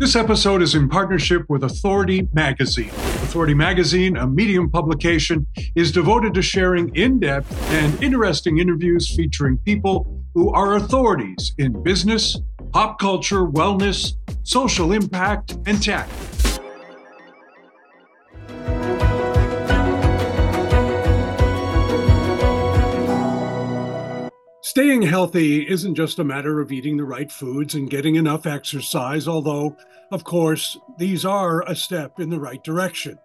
This episode is in partnership with Authority Magazine. Authority Magazine, a medium publication, is devoted to sharing in depth and interesting interviews featuring people who are authorities in business, pop culture, wellness, social impact, and tech. Staying healthy isn't just a matter of eating the right foods and getting enough exercise, although, of course, these are a step in the right direction.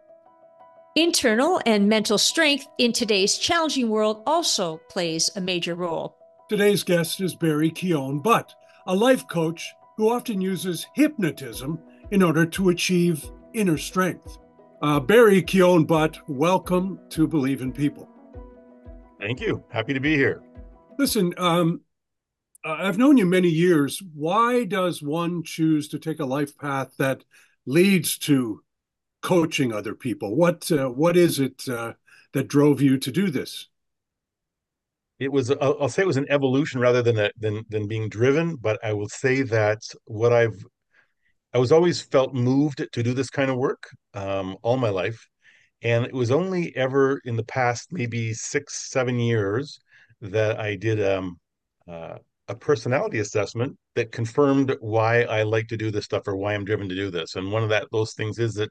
Internal and mental strength in today's challenging world also plays a major role. Today's guest is Barry Koen Butt, a life coach who often uses hypnotism in order to achieve inner strength. Uh, Barry Koen Butt, welcome to Believe in People. Thank you. Happy to be here. Listen, um, I've known you many years. Why does one choose to take a life path that leads to coaching other people? What uh, what is it uh, that drove you to do this? It was I'll, I'll say it was an evolution rather than a, than than being driven. But I will say that what I've I was always felt moved to do this kind of work um, all my life, and it was only ever in the past maybe six seven years that I did um, uh, a personality assessment that confirmed why I like to do this stuff or why I'm driven to do this. And one of that those things is that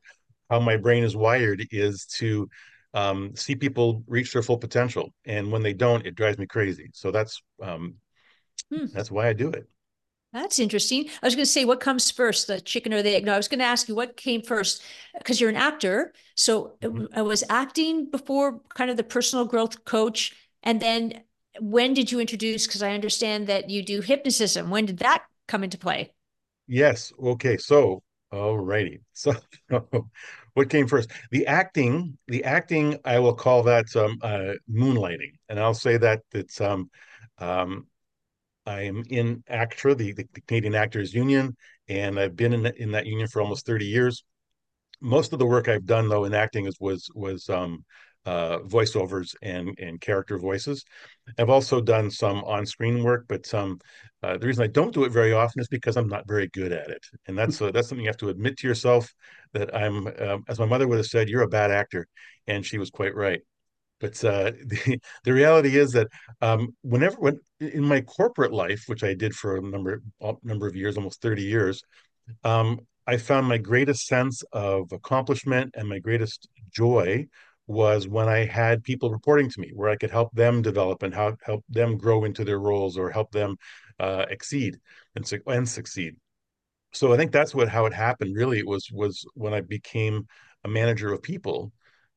how my brain is wired is to um, see people reach their full potential, and when they don't, it drives me crazy. So that's um, hmm. that's why I do it. That's interesting. I was going to say, what comes first, the chicken or the egg? No, I was going to ask you what came first, because you're an actor. So mm-hmm. I was acting before kind of the personal growth coach, and then when did you introduce? Because I understand that you do hypnotism. When did that come into play? Yes. Okay. So, all righty. So, what came first? The acting. The acting. I will call that um, uh, moonlighting, and I'll say that it's um, um, I am in ACTRA, the, the, Canadian Actors Union, and I've been in, in that union for almost 30 years. Most of the work I've done, though, in acting is was was um, uh, voiceovers and and character voices. I've also done some on-screen work, but some uh, the reason I don't do it very often is because I'm not very good at it, and that's uh, that's something you have to admit to yourself that I'm. Um, as my mother would have said, "You're a bad actor," and she was quite right. But uh, the the reality is that um, whenever when in my corporate life, which I did for a number number of years, almost thirty years, um, I found my greatest sense of accomplishment and my greatest joy was when I had people reporting to me where I could help them develop and help help them grow into their roles or help them uh, exceed and, and succeed. So I think that's what how it happened. Really, it was was when I became a manager of people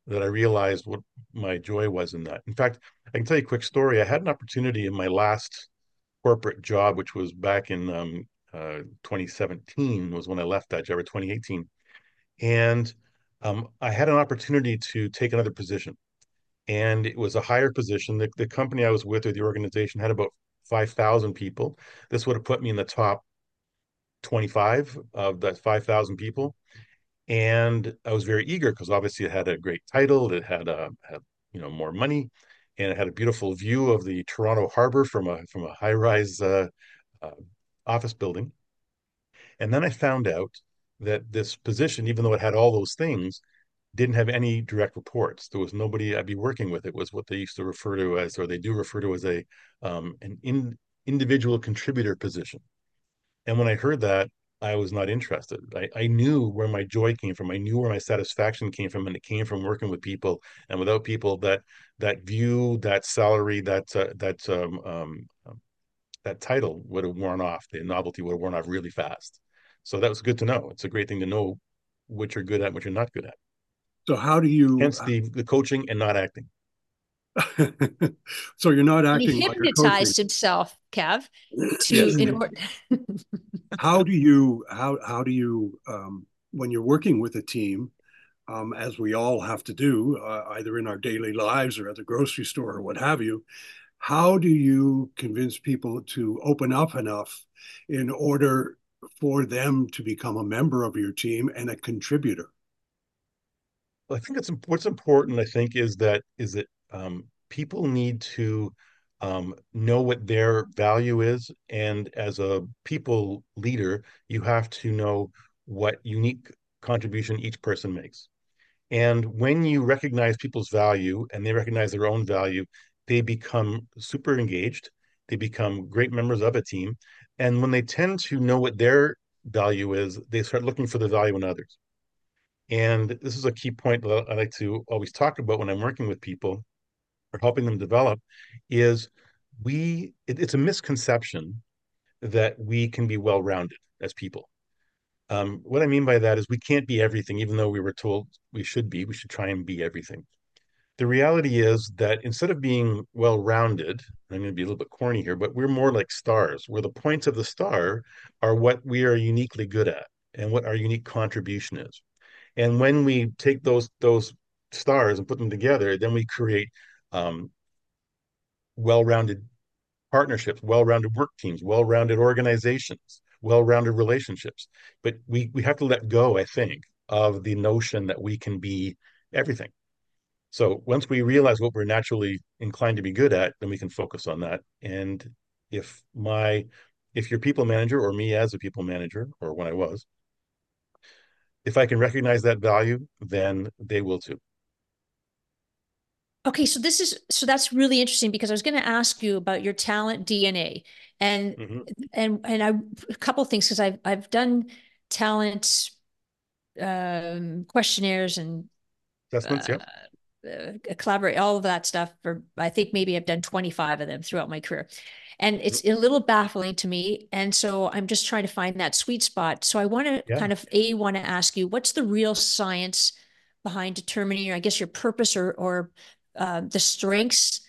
that I realized what my joy was in that. In fact, I can tell you a quick story. I had an opportunity in my last corporate job, which was back in um, uh, 2017, was when I left that job, or 2018, and um, I had an opportunity to take another position, and it was a higher position. The, the company I was with, or the organization, had about five thousand people. This would have put me in the top twenty-five of that five thousand people, and I was very eager because obviously it had a great title, it had a had, you know more money, and it had a beautiful view of the Toronto Harbor from a from a high-rise uh, uh, office building. And then I found out that this position, even though it had all those things, didn't have any direct reports. There was nobody I'd be working with. It was what they used to refer to as, or they do refer to as a um, an in, individual contributor position. And when I heard that, I was not interested. I, I knew where my joy came from. I knew where my satisfaction came from, and it came from working with people. And without people, that that view, that salary, that uh, that um, um, that title would have worn off. The novelty would have worn off really fast. So that was good to know. It's a great thing to know what you're good at, what you're not good at. So how do you? Hence the the coaching and not acting. so you're not acting. he hypnotized himself, Kev. To yes. in order. how do you how how do you um, when you're working with a team, um, as we all have to do, uh, either in our daily lives or at the grocery store or what have you? How do you convince people to open up enough in order for them to become a member of your team and a contributor? I think it's what's important. I think is that is that um, people need to um, know what their value is, and as a people leader, you have to know what unique contribution each person makes. And when you recognize people's value and they recognize their own value, they become super engaged. They become great members of a team. And when they tend to know what their value is, they start looking for the value in others. And this is a key point that I like to always talk about when I'm working with people or helping them develop is we it, it's a misconception that we can be well-rounded as people. Um, what I mean by that is we can't be everything, even though we were told we should be. We should try and be everything. The reality is that instead of being well-rounded, I'm going to be a little bit corny here, but we're more like stars, where the points of the star are what we are uniquely good at and what our unique contribution is. And when we take those those stars and put them together, then we create um, well-rounded partnerships, well-rounded work teams, well-rounded organizations, well-rounded relationships. But we we have to let go, I think, of the notion that we can be everything. So once we realize what we're naturally inclined to be good at, then we can focus on that. And if my if your people manager or me as a people manager, or when I was, if I can recognize that value, then they will too. Okay, so this is so that's really interesting because I was going to ask you about your talent DNA and mm-hmm. and and I a couple things because I've I've done talent um, questionnaires and assessments, uh, yeah, uh, collaborate all of that stuff for I think maybe I've done 25 of them throughout my career. And it's a little baffling to me. And so I'm just trying to find that sweet spot. So I want to yeah. kind of a want to ask you what's the real science behind determining, I guess, your purpose or or uh, the strengths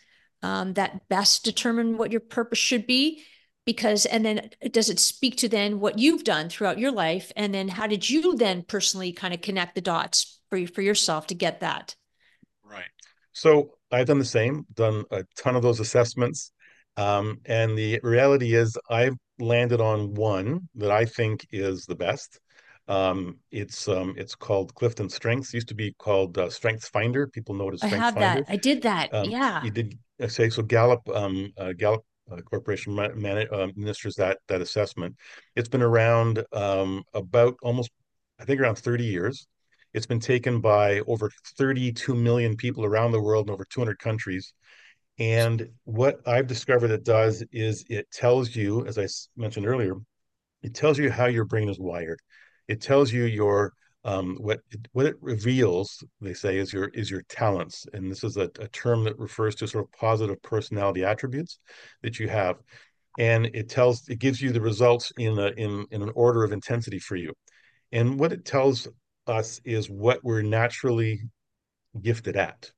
um, that best determine what your purpose should be because and then does it speak to then what you've done throughout your life and then how did you then personally kind of connect the dots for for yourself to get that so i've done the same done a ton of those assessments um, and the reality is i've landed on one that i think is the best um, it's um, it's called Clifton Strengths. It used to be called uh, Strengths Finder. People know it as Strengths I have Finder. that. I did that. Um, yeah. You did uh, say so. Gallup um, uh, Gallup uh, Corporation man, uh, administers that that assessment. It's been around um, about almost I think around 30 years. It's been taken by over 32 million people around the world in over 200 countries. And what I've discovered it does is it tells you, as I mentioned earlier, it tells you how your brain is wired. It tells you your um, what it, what it reveals, they say, is your is your talents, and this is a, a term that refers to sort of positive personality attributes that you have, and it tells it gives you the results in a, in in an order of intensity for you, and what it tells us is what we're naturally gifted at.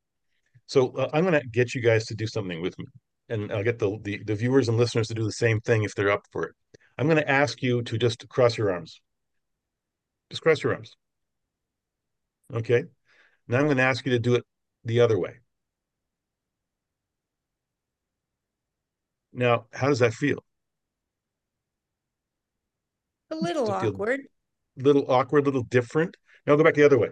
So uh, I'm going to get you guys to do something with me, and I'll get the, the the viewers and listeners to do the same thing if they're up for it. I'm going to ask you to just cross your arms. Just cross your arms. Okay. Now I'm going to ask you to do it the other way. Now, how does that feel? A little awkward. A little awkward, a little different. Now go back the other way.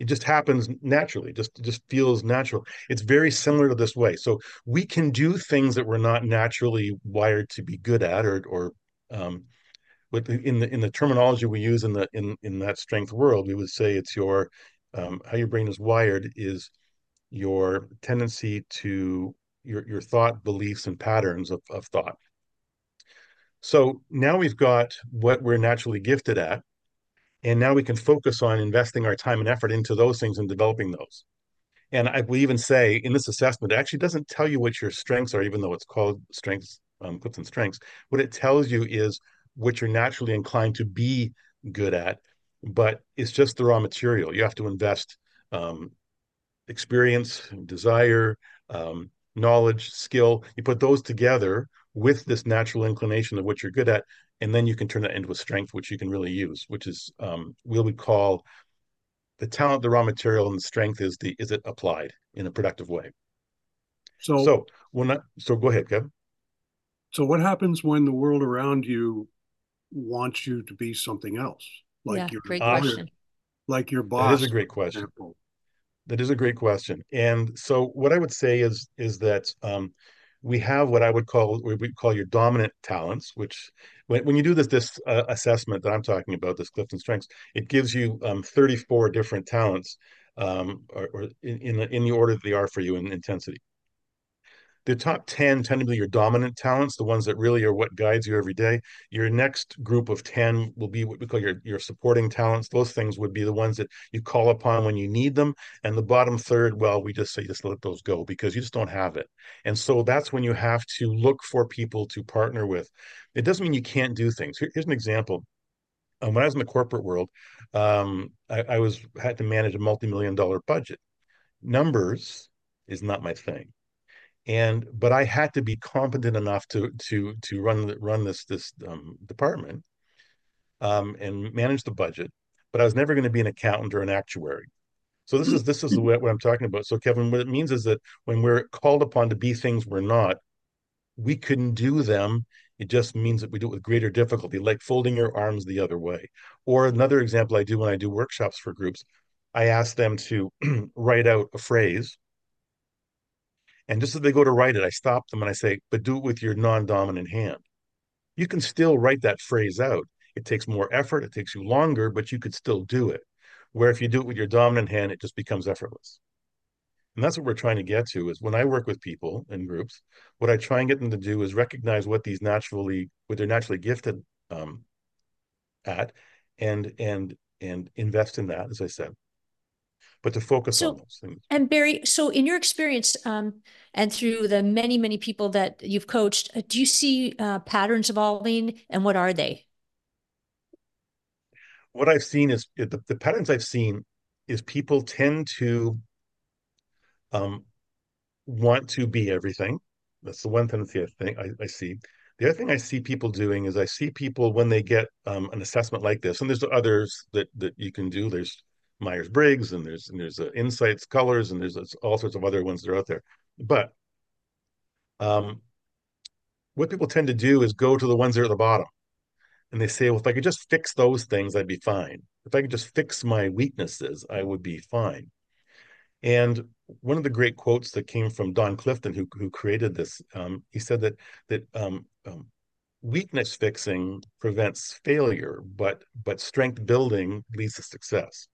It just happens naturally, just just feels natural. It's very similar to this way. So we can do things that we're not naturally wired to be good at or or um, in the in the terminology we use in the in in that strength world, we would say it's your um, how your brain is wired is your tendency to your your thought beliefs and patterns of, of thought. So now we've got what we're naturally gifted at, and now we can focus on investing our time and effort into those things and developing those. And I will even say in this assessment, it actually doesn't tell you what your strengths are, even though it's called strengths, um, and Strengths. What it tells you is what you're naturally inclined to be good at, but it's just the raw material. You have to invest um, experience, desire, um, knowledge, skill. You put those together with this natural inclination of what you're good at, and then you can turn that into a strength, which you can really use, which is um, we would call the talent, the raw material, and the strength is the is it applied in a productive way. So, so when I, so go ahead, Kevin. So what happens when the world around you wants you to be something else. Like yeah, your great question. Like your boss. That is a great question. Example. That is a great question. And so what I would say is is that um, we have what I would call what we call your dominant talents, which when, when you do this this uh, assessment that I'm talking about, this Clifton Strengths, it gives you um, 34 different talents, um, or, or in in the, in the order that they are for you in intensity the top 10 tend to be your dominant talents, the ones that really are what guides you every day. Your next group of 10 will be what we call your, your supporting talents. Those things would be the ones that you call upon when you need them. And the bottom third, well, we just say just let those go because you just don't have it. And so that's when you have to look for people to partner with. It doesn't mean you can't do things. Here, here's an example. Um, when I was in the corporate world, um, I, I was had to manage a multi-million dollar budget. Numbers is not my thing and but I had to be competent enough to to to run run this this um, department um, and manage the budget. But I was never going to be an accountant or an actuary. So this is this is what, what I'm talking about. So Kevin, what it means is that when we're called upon to be things we're not, we can do them. It just means that we do it with greater difficulty, like folding your arms the other way. Or another example I do when I do workshops for groups, I ask them to write out a phrase and just as they go to write it, I stop them and I say, but do it with your non dominant hand. You can still write that phrase out. It takes more effort, it takes you longer, but you could still do it. Where if you do it with your dominant hand, it just becomes effortless. And that's what we're trying to get to is when I work with people in groups, what I try and get them to do is recognize what these naturally, what they're naturally gifted um, at and and and invest in that, as I said but to focus so, on those things. And Barry, so in your experience, um, and through the many, many people that you've coached, uh, do you see uh, patterns evolving, and what are they? What I've seen is the, the patterns I've seen is people tend to um, want to be everything. That's the one tendency I think I, I see. The other thing I see people doing is I see people when they get um, an assessment like this, and there's others that that you can do. There's Myers Briggs, and there's and there's uh, Insights Colors, and there's uh, all sorts of other ones that are out there. But um, what people tend to do is go to the ones that are at the bottom, and they say, "Well, if I could just fix those things, I'd be fine. If I could just fix my weaknesses, I would be fine." And one of the great quotes that came from Don Clifton, who who created this, um, he said that that um, um, weakness fixing prevents failure, but but strength building leads to success.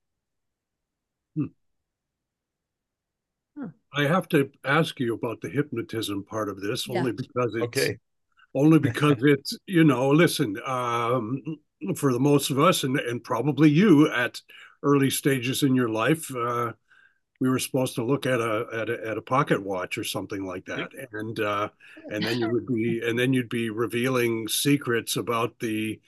I have to ask you about the hypnotism part of this yeah. only because it's okay. only because it's you know listen um, for the most of us and and probably you at early stages in your life uh, we were supposed to look at a, at a at a pocket watch or something like that and uh, and then you would be and then you'd be revealing secrets about the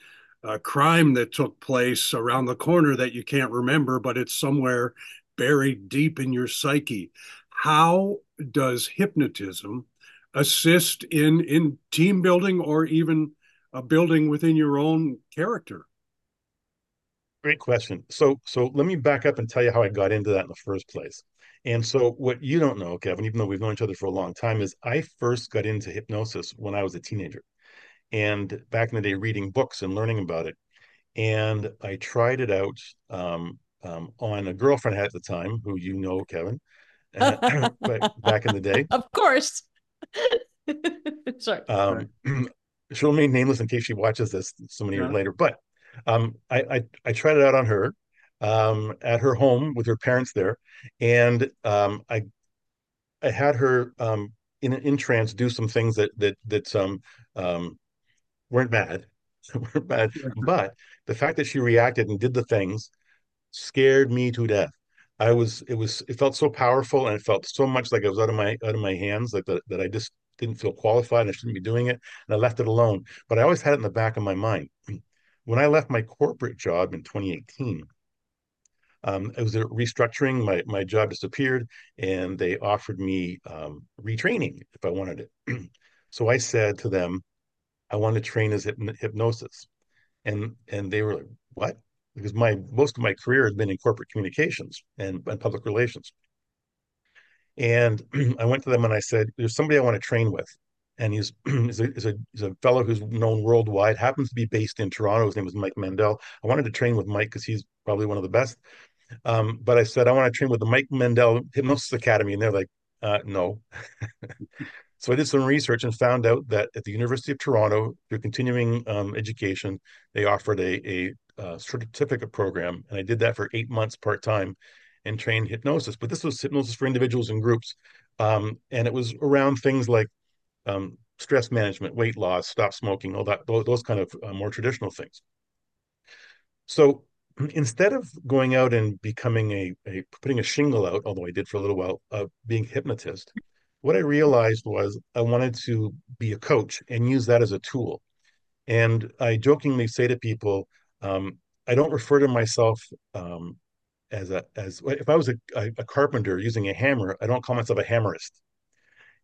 uh, crime that took place around the corner that you can't remember but it's somewhere buried deep in your psyche how does hypnotism assist in in team building or even a building within your own character? Great question. So so let me back up and tell you how i got into that in the first place. And so what you don't know kevin even though we've known each other for a long time is i first got into hypnosis when i was a teenager and back in the day reading books and learning about it. And i tried it out um, um, on a girlfriend I had at the time who you know kevin uh, back in the day. Of course. Sorry. Um, she'll remain nameless in case she watches this so many yeah. years later. But um, I, I, I tried it out on her um, at her home with her parents there, and um, I I had her um, in in trance do some things that that that some um, weren't bad, weren't bad, but the fact that she reacted and did the things scared me to death. I was it was it felt so powerful and it felt so much like it was out of my out of my hands like that, that I just didn't feel qualified and I shouldn't be doing it and I left it alone. But I always had it in the back of my mind. When I left my corporate job in 2018, um, it was a restructuring. My my job disappeared, and they offered me um, retraining if I wanted it. so I said to them, I want to train as hypnosis, and and they were like, "What?" Because my most of my career has been in corporate communications and, and public relations. And I went to them and I said, "There's somebody I want to train with." and he's he's a, a, he's a fellow who's known worldwide. Happens to be based in Toronto. His name is Mike Mandel. I wanted to train with Mike because he's probably one of the best. Um, but I said I want to train with the Mike Mandel Hypnosis Academy, and they're like, uh, "No." So I did some research and found out that at the University of Toronto, through continuing um, education, they offered a, a, a, certificate program, and I did that for eight months part time, and trained hypnosis. But this was hypnosis for individuals and groups, um, and it was around things like um, stress management, weight loss, stop smoking, all that, those kind of uh, more traditional things. So instead of going out and becoming a, a putting a shingle out, although I did for a little while, uh, being hypnotist, what I realized was I wanted to be a coach and use that as a tool. And I jokingly say to people, um, I don't refer to myself um, as a as if I was a, a, carpenter using a hammer, I don't call myself a hammerist.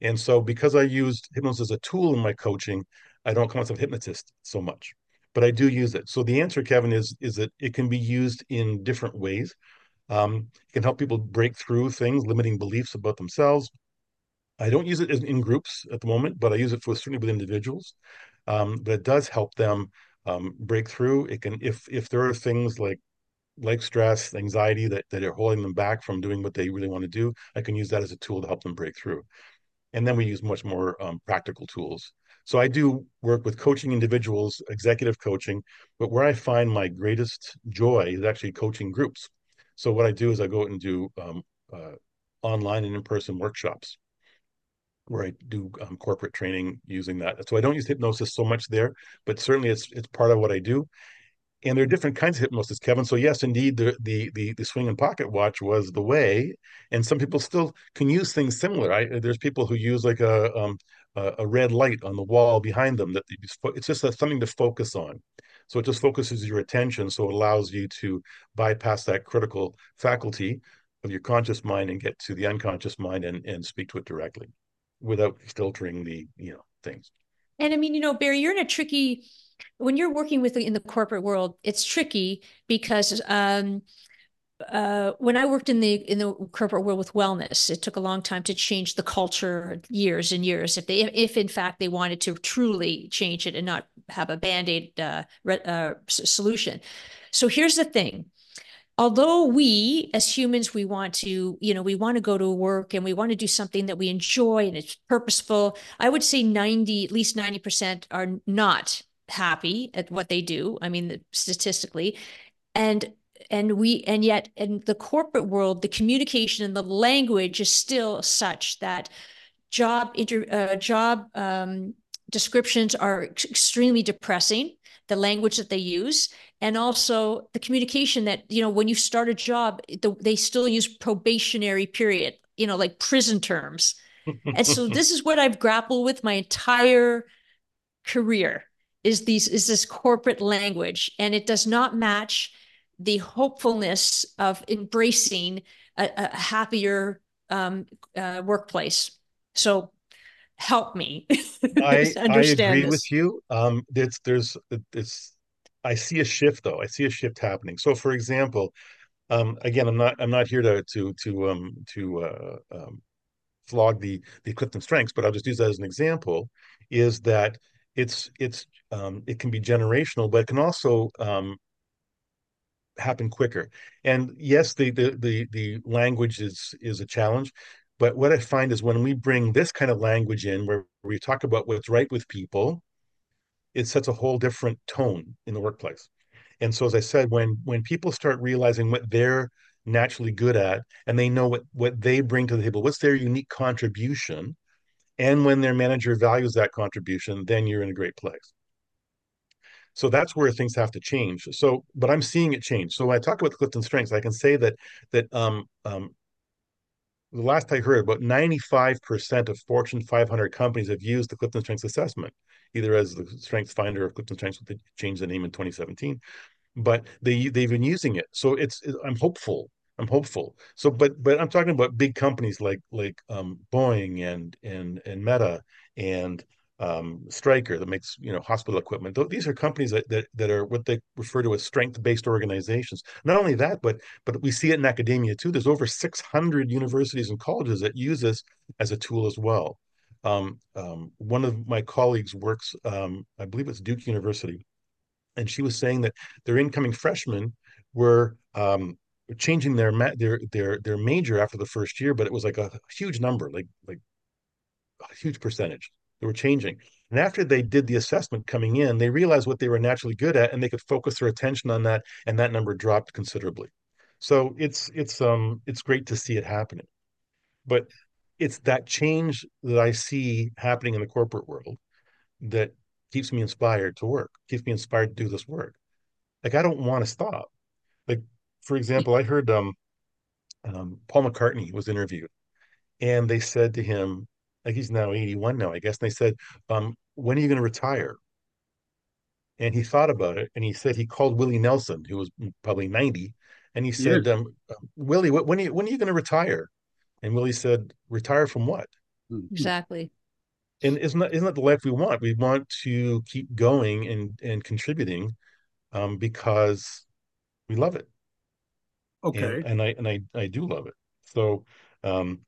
And so because I used hypnosis as a tool in my coaching, I don't call myself a hypnotist so much but I do use it. So the answer, Kevin, is is that it can be used in different ways. Um, it can help people break through things, limiting beliefs about themselves. I don't use it in groups at the moment, but I use it for certainly with individuals. Um, but it does help them um. It can, if if there are things like like stress, anxiety that that are holding them back from doing what they really want to do, I can use that as a tool to help them break through. And then we use much more um, practical tools so I do work with coaching individuals, executive coaching, but where I find my greatest joy is actually coaching groups. So what I do is I go out and do um, uh, online and in-person workshops where I do um, corporate training using that. So I don't use hypnosis so much there, but certainly it's it's part of what I do and there are different kinds of hypnosis, Kevin. So yes, indeed, the the the, the swing and pocket watch was the way, and some people still can use things similar. I, there's people who use like a um, a red light on the wall behind them that it's just something to focus on. So it just focuses your attention, so it allows you to bypass that critical faculty of your conscious mind and get to the unconscious mind and and speak to it directly, without filtering the you know things. And I mean, you know, Barry, you're in a tricky when you're working with in the corporate world, it's tricky because um, uh, when I worked in the in the corporate world with wellness, it took a long time to change the culture, years and years. If they, if in fact they wanted to truly change it and not have a band aid uh, uh, solution. So here's the thing: although we as humans we want to you know we want to go to work and we want to do something that we enjoy and it's purposeful i would say 90 at least 90% are not happy at what they do. I mean, statistically, and and we and yet in the corporate world, the communication and the language is still such that job inter uh, job um, descriptions are extremely depressing. The language that they use, and also the communication that you know when you start a job, the, they still use probationary period. You know, like prison terms. and so this is what I've grappled with my entire career is these is this corporate language and it does not match the hopefulness of embracing a, a happier um, uh, workplace so help me I, I agree this. with you um it's there's it's i see a shift though i see a shift happening so for example um again i'm not i'm not here to to to um to uh um, flog the the clifton strengths but i'll just use that as an example is that it's it's um, it can be generational, but it can also um, happen quicker. And yes, the, the the the language is is a challenge, but what I find is when we bring this kind of language in, where we talk about what's right with people, it sets a whole different tone in the workplace. And so, as I said, when when people start realizing what they're naturally good at, and they know what what they bring to the table, what's their unique contribution, and when their manager values that contribution, then you're in a great place. So that's where things have to change. So, but I'm seeing it change. So when I talk about the Clifton strengths, I can say that that um, um, the last I heard, about 95% of Fortune 500 companies have used the Clifton Strengths Assessment, either as the Strengths Finder or Clifton Strengths. They changed the name in 2017, but they they've been using it. So it's I'm hopeful I'm hopeful. So, but but I'm talking about big companies like like um, Boeing and and and Meta and um, Stryker that makes you know hospital equipment. These are companies that that, that are what they refer to as strength-based organizations. Not only that, but but we see it in academia too. There's over 600 universities and colleges that use this as a tool as well. Um, um, one of my colleagues works, um, I believe it's Duke University, and she was saying that their incoming freshmen were um, changing their their their their major after the first year, but it was like a huge number, like like a huge percentage. Were changing. And after they did the assessment coming in, they realized what they were naturally good at and they could focus their attention on that and that number dropped considerably. So it's it's um it's great to see it happening. But it's that change that I see happening in the corporate world that keeps me inspired to work, keeps me inspired to do this work. Like I don't want to stop. Like for example, I heard um, um, Paul McCartney was interviewed, and they said to him, like he's now 81 now, I guess, and they said, um, when are you going to retire? And he thought about it, and he said he called Willie Nelson, who was probably 90, and he said, yes. um, Willie, when are you, when are you going to retire? And Willie said, retire from what? Exactly. And isn't that, isn't that the life we want? We want to keep going and, and contributing um, because we love it. Okay. And, and, I and I I do love it. So um,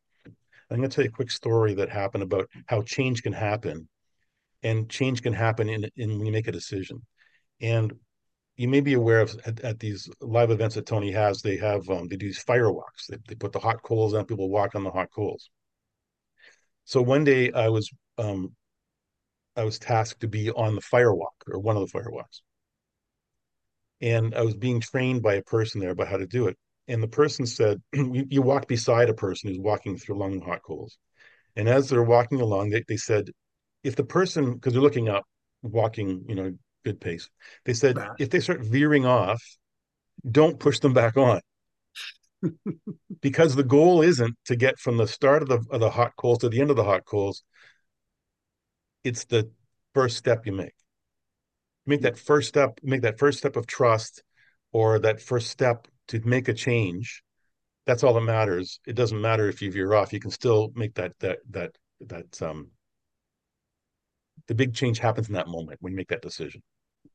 I'm going to tell you a quick story that happened about how change can happen, and change can happen in, in when you make a decision. And you may be aware of at, at these live events that Tony has, they have um, they do these fire walks. They, they put the hot coals on, people walk on the hot coals. So one day I was um, I was tasked to be on the fire walk or one of the fire walks and I was being trained by a person there about how to do it. And the person said, you, you walk beside a person who's walking through long hot coals. And as they're walking along, they, they said, if the person, because they're looking up, walking, you know, good pace, they said, if they start veering off, don't push them back on. because the goal isn't to get from the start of the, of the hot coals to the end of the hot coals. It's the first step you make make that mm. first step, make that first step of trust or that first step to make a change. That's all that matters. It doesn't matter if you veer off. You can still make that that that that um the big change happens in that moment when you make that decision.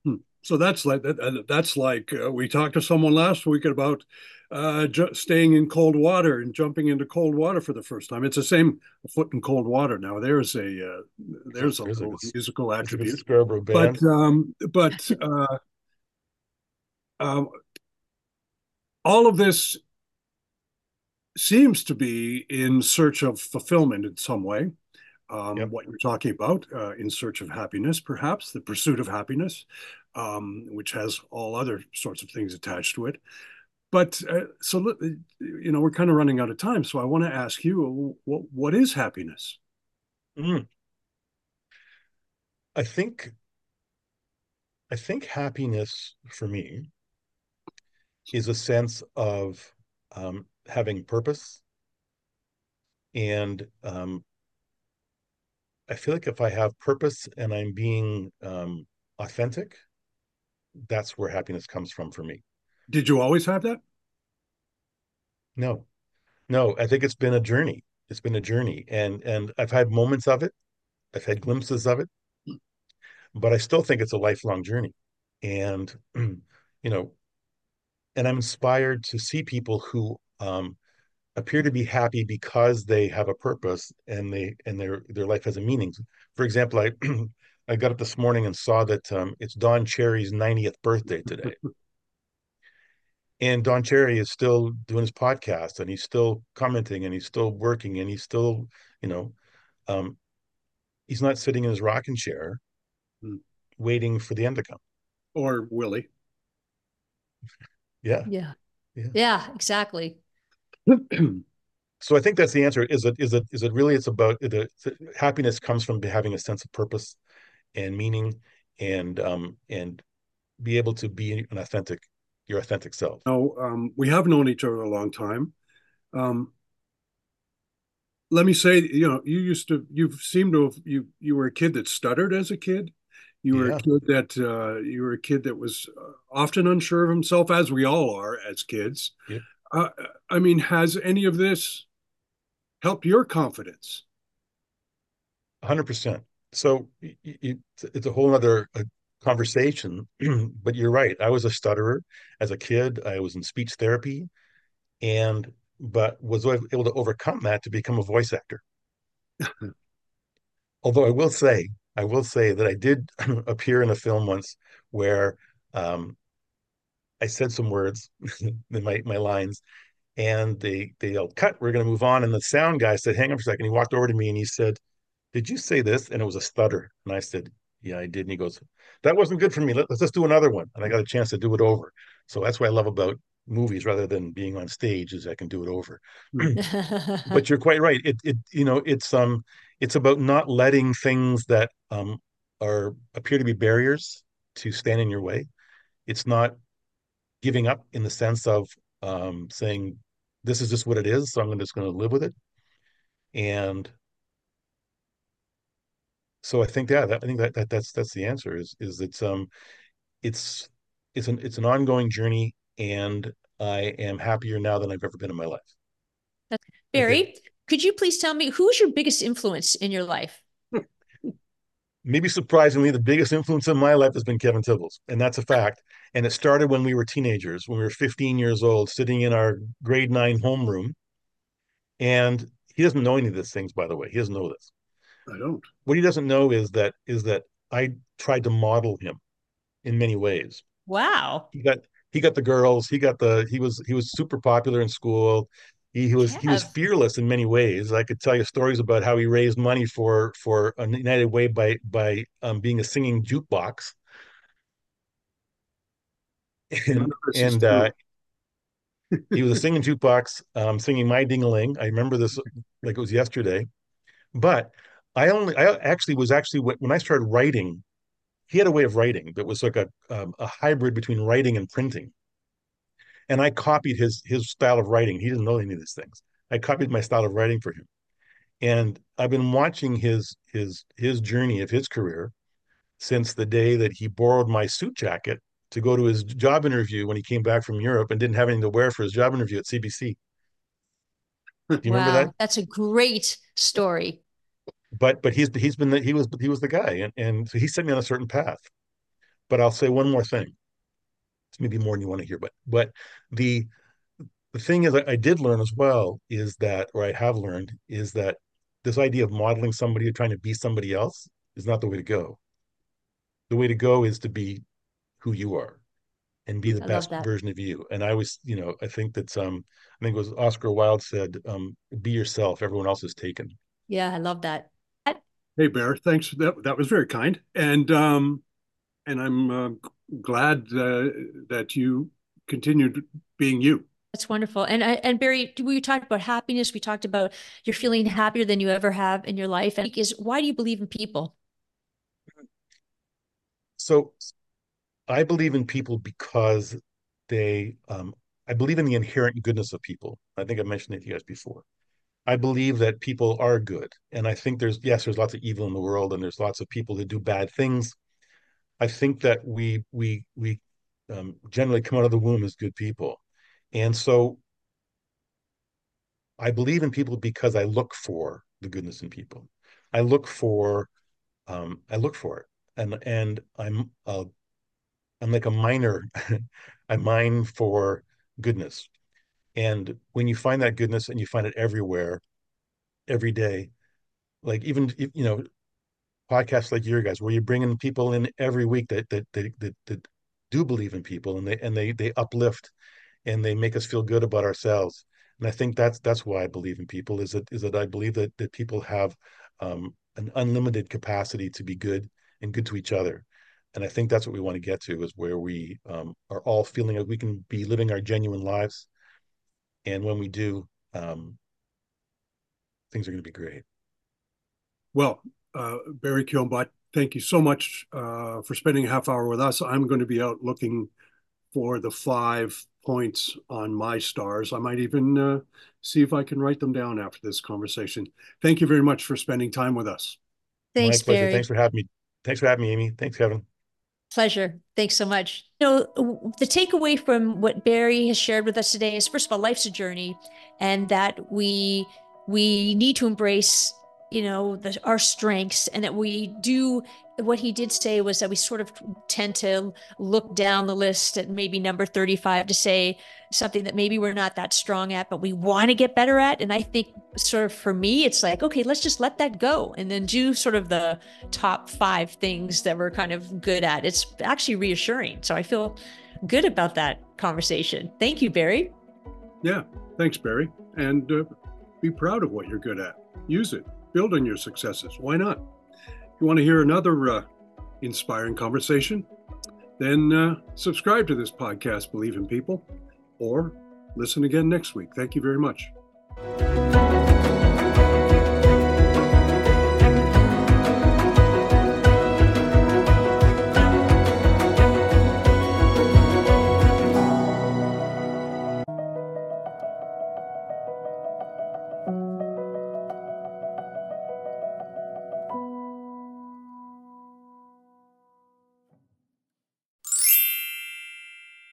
Hmm. So that's like that's like uh, we talked to someone last week about uh, ju- staying in cold water and jumping into cold water for the first time. It's the same foot in cold water. Now there's a uh, there's a, there's a musical attribute, but um, but uh, um, all of this seems to be in search of fulfillment in some way um, yep. what you're talking about, uh, in search of happiness, perhaps the pursuit of happiness, um, which has all other sorts of things attached to it. But uh, so you know, we're kind of running out of time. So I want to ask you, what what is happiness? Mm. I think, I think happiness for me is a sense of um, having purpose and um, I feel like if I have purpose and I'm being um, authentic, that's where happiness comes from for me. Did you always have that? No, no. I think it's been a journey. It's been a journey, and and I've had moments of it. I've had glimpses of it, but I still think it's a lifelong journey. And you know, and I'm inspired to see people who um, appear to be happy because they have a purpose and they and their their life has a meaning. For example, I I got up this morning and saw that um, it's Don Cherry's 90th birthday today. and Don Cherry is still doing his podcast and he's still commenting and he's still working and he's still, you know, um, he's not sitting in his rocking chair hmm. waiting for the end to come. Or Willie. Yeah. Yeah. Yeah, yeah exactly. so I think that's the answer. Is it is it is it really? It's about the, the happiness comes from having a sense of purpose and meaning, and um and be able to be an authentic your authentic self. No, um, we have known each other a long time. Um, let me say, you know, you used to, you seem to have, you, you were a kid that stuttered as a kid. You were yeah. a kid that, uh, you were a kid that was uh, often unsure of himself, as we all are as kids. Yep. Uh, I mean, has any of this helped your confidence? 100%. So it's a whole other uh, conversation, but you're right. I was a stutterer as a kid. I was in speech therapy and, but was able to overcome that to become a voice actor. Although I will say, I will say that I did appear in a film once where um, I said some words in my my lines, and they they yelled cut. We're going to move on. And the sound guy said, "Hang on for a second. He walked over to me and he said, Did you say this? And it was a stutter. And I said, Yeah, I did. And he goes, That wasn't good for me. Let, us just do another one. And I got a chance to do it over. So that's what I love about movies rather than being on stage is I can do it over. but you're quite right. It it you know, it's um it's about not letting things that um are appear to be barriers to stand in your way. It's not giving up in the sense of um saying this is just what it is, so I'm just going to live with it. And so I think yeah, that, I think that, that that's that's the answer is is it's um it's it's an it's an ongoing journey and I am happier now than I've ever been in my life. Barry, okay. Could you please tell me who's your biggest influence in your life? Maybe surprisingly, the biggest influence in my life has been Kevin Tibbles, and that's a fact. And it started when we were teenagers, when we were 15 years old, sitting in our grade nine homeroom. And he doesn't know any of these things, by the way. He doesn't know this. I don't. What he doesn't know is that is that I tried to model him in many ways. Wow. He got he got the girls. He got the he was he was super popular in school. He, he was Kev. he was fearless in many ways. I could tell you stories about how he raised money for for a United Way by by um, being a singing jukebox. And, and uh, he was a singing jukebox, um, singing "My Ding-a-Ling." I remember this like it was yesterday. But I only I actually was actually when I started writing he had a way of writing that was like a um, a hybrid between writing and printing. And I copied his his style of writing. He didn't know any of these things. I copied my style of writing for him. And I've been watching his his his journey of his career since the day that he borrowed my suit jacket to go to his job interview when he came back from Europe and didn't have anything to wear for his job interview at CBC. Do you wow, remember that? That's a great story but but he's he's been the, he was he was the guy and and so he set me on a certain path but i'll say one more thing it's maybe more than you want to hear but but the the thing is i did learn as well is that or i have learned is that this idea of modeling somebody or trying to be somebody else is not the way to go. The way to go is to be who you are and be the I best version of you. And i was you know i think that's um i think it was oscar wilde said um be yourself everyone else is taken. Yeah i love that. Hey, Bear, thanks. That that was very kind, and um, and I'm uh, glad uh, that you continued being you. That's wonderful. And and Barry, we talked about happiness. We talked about you're feeling happier than you ever have in your life. And is why do you believe in people? So, I believe in people because they. Um, I believe in the inherent goodness of people. I think I mentioned it to you guys before. I believe that people are good. And I think there's, yes, there's lots of evil in the world and there's lots of people that do bad things. I think that we, we, we um, generally come out of the womb as good people. And so I believe in people because I look for the goodness in people. I look for, um, I look for it. And, and I'm, uh, I'm like a miner. I mine for goodness. And when you find that goodness and you find it everywhere, every day, like even you know, podcasts like your guys, where you're bringing people in every week that that that that, that do believe in people and they and they they uplift and they make us feel good about ourselves. And I think that's that's why I believe in people is that is that I believe that that people have um, an unlimited capacity to be good and good to each other. And I think that's what we want to get to is where we um, are all feeling like we can be living our genuine lives and when we do, um, things are going to be great. Well, uh, Barry Koen Butt, thank you so much uh, for spending a half hour with us. I'm going to be out looking for the five points on my stars. I might even uh, see if I can write them down after this conversation. Thank you very much for spending time with us. Thanks, My pleasure. Barry. Thanks for having me. Thanks for having me, Amy. Thanks, Kevin. Pleasure. Thanks so much. You know, the takeaway from what Barry has shared with us today is first of all, life's a journey and that we we need to embrace you know the, our strengths and that we do what he did say was that we sort of tend to look down the list at maybe number 35 to say something that maybe we're not that strong at but we want to get better at. And i think sort of for me it's like okay let's just let that go and then do sort of the top five things that we're kind of good at. It's actually reassuring. So i feel good about that conversation. Thank you barry. Yeah thanks barry. And uh, be proud of what you're good at. Use it build on your successes. Why not? If you want to hear another uh, inspiring conversation, then uh, subscribe to this podcast, Believe in People, or listen again next week. Thank you very much.